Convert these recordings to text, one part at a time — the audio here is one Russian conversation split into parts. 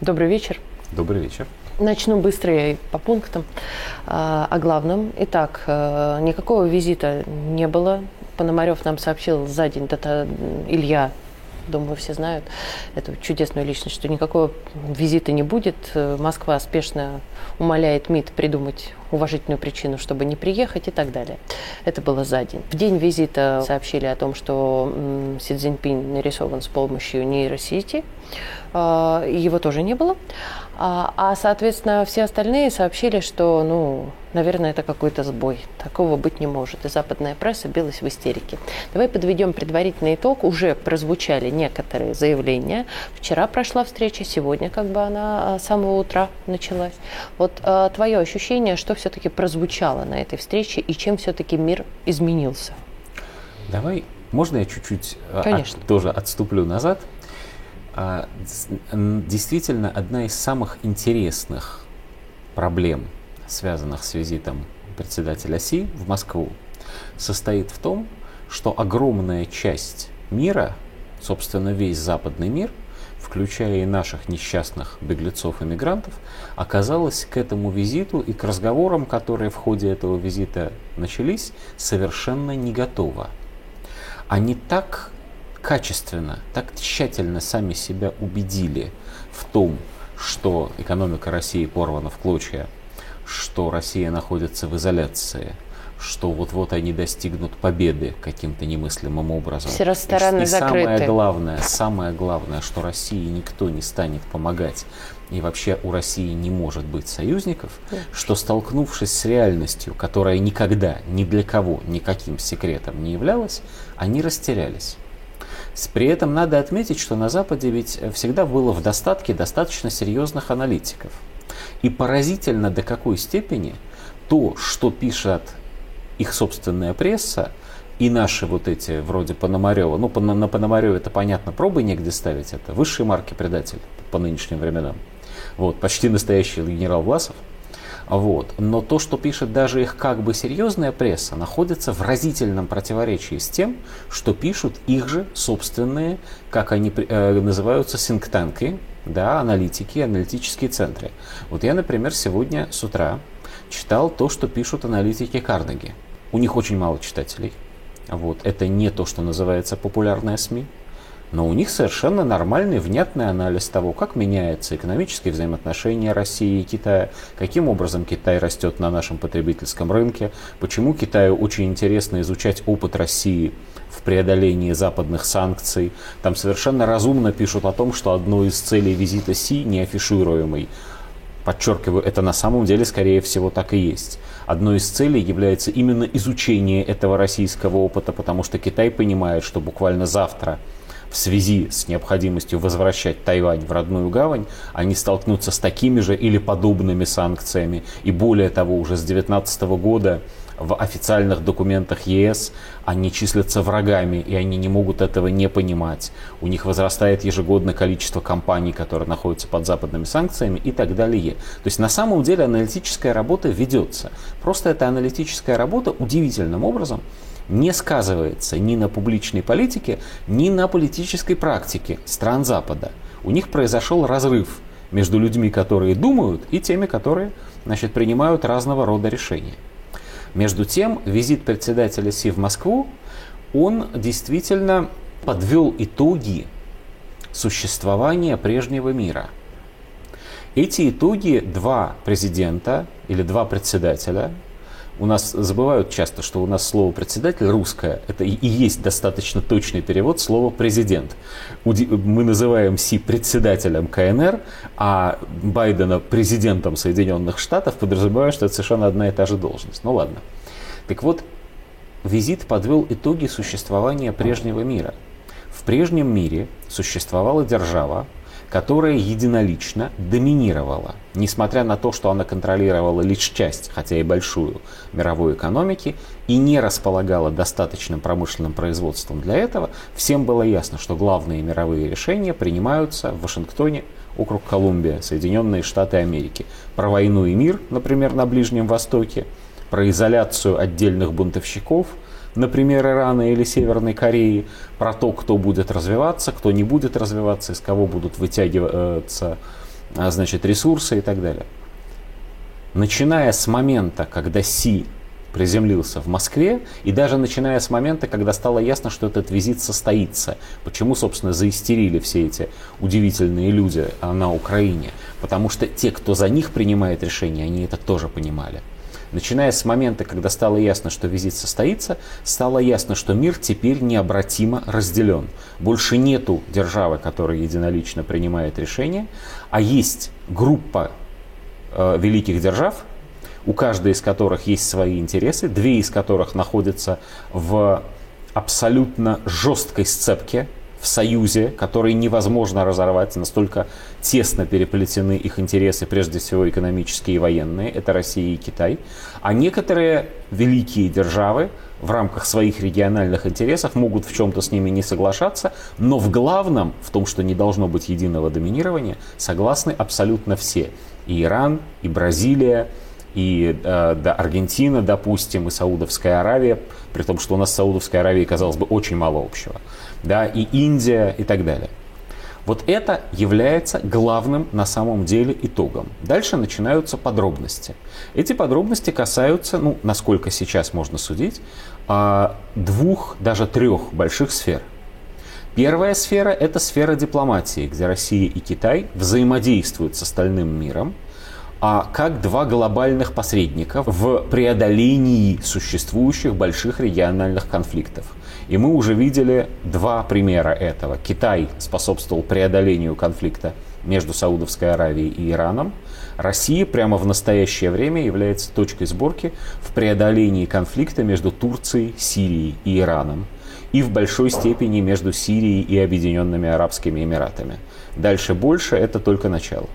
Добрый вечер. Добрый вечер. Начну быстро по пунктам. А, о главном. Итак, э, никакого визита не было. Пономарев нам сообщил за день, это Илья думаю, все знают эту чудесную личность, что никакого визита не будет. Москва спешно умоляет МИД придумать уважительную причину, чтобы не приехать и так далее. Это было за день. В день визита сообщили о том, что Си Цзиньпинь нарисован с помощью нейросети. А, его тоже не было. А, а, соответственно, все остальные сообщили, что, ну, наверное, это какой-то сбой. Такого быть не может. И западная пресса билась в истерике. Давай подведем предварительный итог. Уже прозвучали некоторые заявления. Вчера прошла встреча, сегодня как бы она а, с самого утра началась. Вот а, твое ощущение, что все-таки прозвучало на этой встрече и чем все-таки мир изменился? Давай, можно я чуть-чуть От, тоже отступлю назад? А, действительно одна из самых интересных проблем, связанных с визитом председателя Си в Москву, состоит в том, что огромная часть мира, собственно весь западный мир, включая и наших несчастных беглецов и мигрантов, оказалась к этому визиту и к разговорам, которые в ходе этого визита начались, совершенно не готова. Они так качественно, так тщательно сами себя убедили в том, что экономика России порвана в клочья, что Россия находится в изоляции, что вот-вот они достигнут победы каким-то немыслимым образом. Все рестораны и, и закрыты. самое главное, самое главное, что России никто не станет помогать, и вообще у России не может быть союзников, да. что столкнувшись с реальностью, которая никогда ни для кого никаким секретом не являлась, они растерялись. При этом надо отметить, что на Западе ведь всегда было в достатке достаточно серьезных аналитиков. И поразительно до какой степени то, что пишет их собственная пресса, и наши вот эти, вроде Пономарева, ну, на Пономареве это понятно, пробы негде ставить, это высшие марки предатель по нынешним временам. Вот, почти настоящий генерал Власов – вот. Но то, что пишет даже их как бы серьезная пресса, находится в разительном противоречии с тем, что пишут их же собственные, как они э, называются, синктанки, да, аналитики, аналитические центры. Вот я, например, сегодня с утра читал то, что пишут аналитики Карнеги. У них очень мало читателей. Вот. Это не то, что называется популярная СМИ. Но у них совершенно нормальный, внятный анализ того, как меняются экономические взаимоотношения России и Китая, каким образом Китай растет на нашем потребительском рынке, почему Китаю очень интересно изучать опыт России в преодолении западных санкций. Там совершенно разумно пишут о том, что одной из целей визита Си, не афишируемой, подчеркиваю, это на самом деле, скорее всего, так и есть. Одной из целей является именно изучение этого российского опыта, потому что Китай понимает, что буквально завтра в связи с необходимостью возвращать Тайвань в родную гавань, они столкнутся с такими же или подобными санкциями. И более того, уже с 2019 года в официальных документах ЕС они числятся врагами, и они не могут этого не понимать. У них возрастает ежегодно количество компаний, которые находятся под западными санкциями и так далее. То есть на самом деле аналитическая работа ведется. Просто эта аналитическая работа удивительным образом не сказывается ни на публичной политике, ни на политической практике стран Запада. У них произошел разрыв между людьми, которые думают, и теми, которые значит, принимают разного рода решения. Между тем, визит председателя Си в Москву, он действительно подвел итоги существования прежнего мира. Эти итоги два президента или два председателя у нас забывают часто, что у нас слово председатель русское, это и есть достаточно точный перевод слова президент. Мы называем Си председателем КНР, а Байдена президентом Соединенных Штатов, подразумевая, что это совершенно одна и та же должность. Ну ладно. Так вот, визит подвел итоги существования прежнего мира. В прежнем мире существовала держава, которая единолично доминировала, несмотря на то, что она контролировала лишь часть, хотя и большую, мировой экономики и не располагала достаточным промышленным производством для этого, всем было ясно, что главные мировые решения принимаются в Вашингтоне, округ Колумбия, Соединенные Штаты Америки. Про войну и мир, например, на Ближнем Востоке, про изоляцию отдельных бунтовщиков – например, Ирана или Северной Кореи, про то, кто будет развиваться, кто не будет развиваться, из кого будут вытягиваться а, значит, ресурсы и так далее. Начиная с момента, когда Си приземлился в Москве, и даже начиная с момента, когда стало ясно, что этот визит состоится. Почему, собственно, заистерили все эти удивительные люди а, на Украине? Потому что те, кто за них принимает решения, они это тоже понимали. Начиная с момента, когда стало ясно, что визит состоится, стало ясно, что мир теперь необратимо разделен. Больше нету державы, которая единолично принимает решения, а есть группа э, великих держав, у каждой из которых есть свои интересы, две из которых находятся в абсолютно жесткой сцепке, в союзе, который невозможно разорвать, настолько тесно переплетены их интересы, прежде всего экономические и военные, это Россия и Китай. А некоторые великие державы в рамках своих региональных интересов могут в чем-то с ними не соглашаться, но в главном, в том, что не должно быть единого доминирования, согласны абсолютно все. И Иран, и Бразилия, и э, да, Аргентина, допустим, и Саудовская Аравия, при том, что у нас с Саудовской Аравией, казалось бы, очень мало общего, да, и Индия и так далее. Вот это является главным на самом деле итогом. Дальше начинаются подробности. Эти подробности касаются, ну, насколько сейчас можно судить, а, двух, даже трех больших сфер. Первая сфера – это сфера дипломатии, где Россия и Китай взаимодействуют с остальным миром – а как два глобальных посредника в преодолении существующих больших региональных конфликтов. И мы уже видели два примера этого. Китай способствовал преодолению конфликта между Саудовской Аравией и Ираном. Россия прямо в настоящее время является точкой сборки в преодолении конфликта между Турцией, Сирией и Ираном и в большой степени между Сирией и Объединенными Арабскими Эмиратами. Дальше больше это только начало.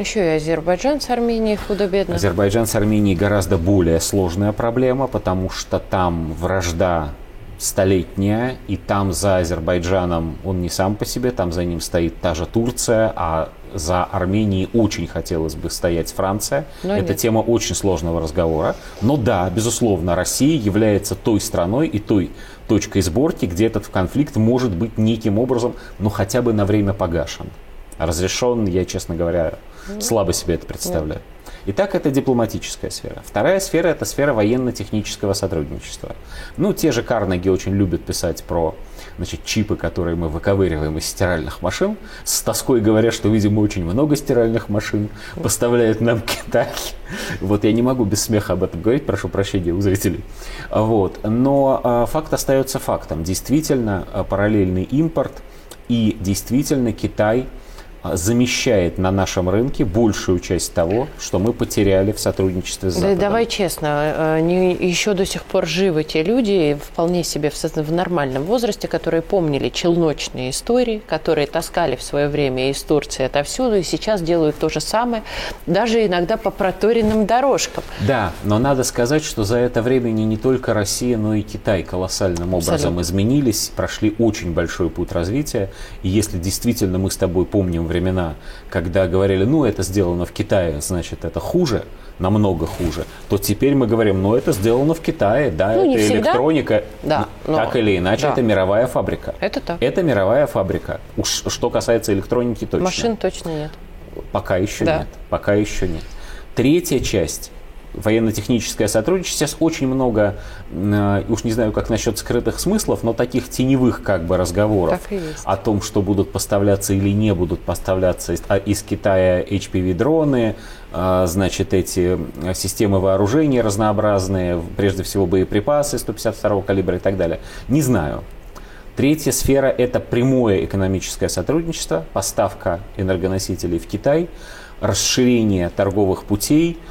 Еще и Азербайджан с Арменией худо-бедно. Азербайджан с Арменией гораздо более сложная проблема, потому что там вражда столетняя, и там за Азербайджаном он не сам по себе, там за ним стоит та же Турция, а за Арменией очень хотелось бы стоять Франция. Но Это нет. тема очень сложного разговора. Но да, безусловно, Россия является той страной и той точкой сборки, где этот конфликт может быть неким образом, ну хотя бы на время погашен. Разрешен, я, честно говоря, Слабо себе это представляю. Итак, это дипломатическая сфера. Вторая сфера – это сфера военно-технического сотрудничества. Ну, те же Карнеги очень любят писать про значит, чипы, которые мы выковыриваем из стиральных машин, с тоской говоря, что, видимо, очень много стиральных машин поставляют нам Китай. Вот я не могу без смеха об этом говорить, прошу прощения у зрителей. Вот. Но а, факт остается фактом. Действительно, а, параллельный импорт и действительно Китай – замещает на нашем рынке большую часть того, что мы потеряли в сотрудничестве с Западом. Да, давай честно, они э, еще до сих пор живы те люди, вполне себе в, в нормальном возрасте, которые помнили челночные истории, которые таскали в свое время из Турции отовсюду, и сейчас делают то же самое, даже иногда по проторенным дорожкам. Да, но надо сказать, что за это время не только Россия, но и Китай колоссальным образом Абсолютно. изменились, прошли очень большой путь развития, и если действительно мы с тобой помним времена, когда говорили, ну, это сделано в Китае, значит, это хуже, намного хуже, то теперь мы говорим, ну, это сделано в Китае, да, ну, это электроника, да, но... так или иначе, да. это мировая фабрика. Это так. Это мировая фабрика. Уж что касается электроники, точно. Машин точно нет. Пока еще да. нет. Пока еще нет. Третья часть военно-техническое сотрудничество. Сейчас очень много, э, уж не знаю, как насчет скрытых смыслов, но таких теневых как бы разговоров о том, что будут поставляться или не будут поставляться из, а, из Китая HPV-дроны, э, значит, эти системы вооружения разнообразные, прежде всего боеприпасы 152 калибра и так далее. Не знаю. Третья сфера – это прямое экономическое сотрудничество, поставка энергоносителей в Китай, расширение торговых путей –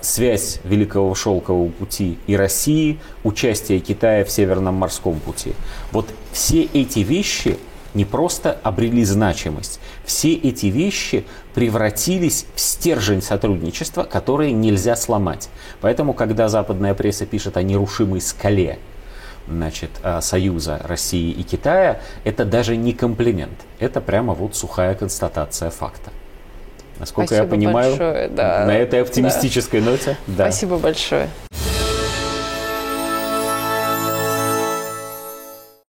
связь Великого Шелкового пути и России, участие Китая в Северном морском пути. Вот все эти вещи не просто обрели значимость, все эти вещи превратились в стержень сотрудничества, который нельзя сломать. Поэтому, когда западная пресса пишет о нерушимой скале значит, э, союза России и Китая, это даже не комплимент, это прямо вот сухая констатация факта. Насколько Спасибо я понимаю, большое, да. на этой оптимистической да. ноте. Да. Спасибо большое.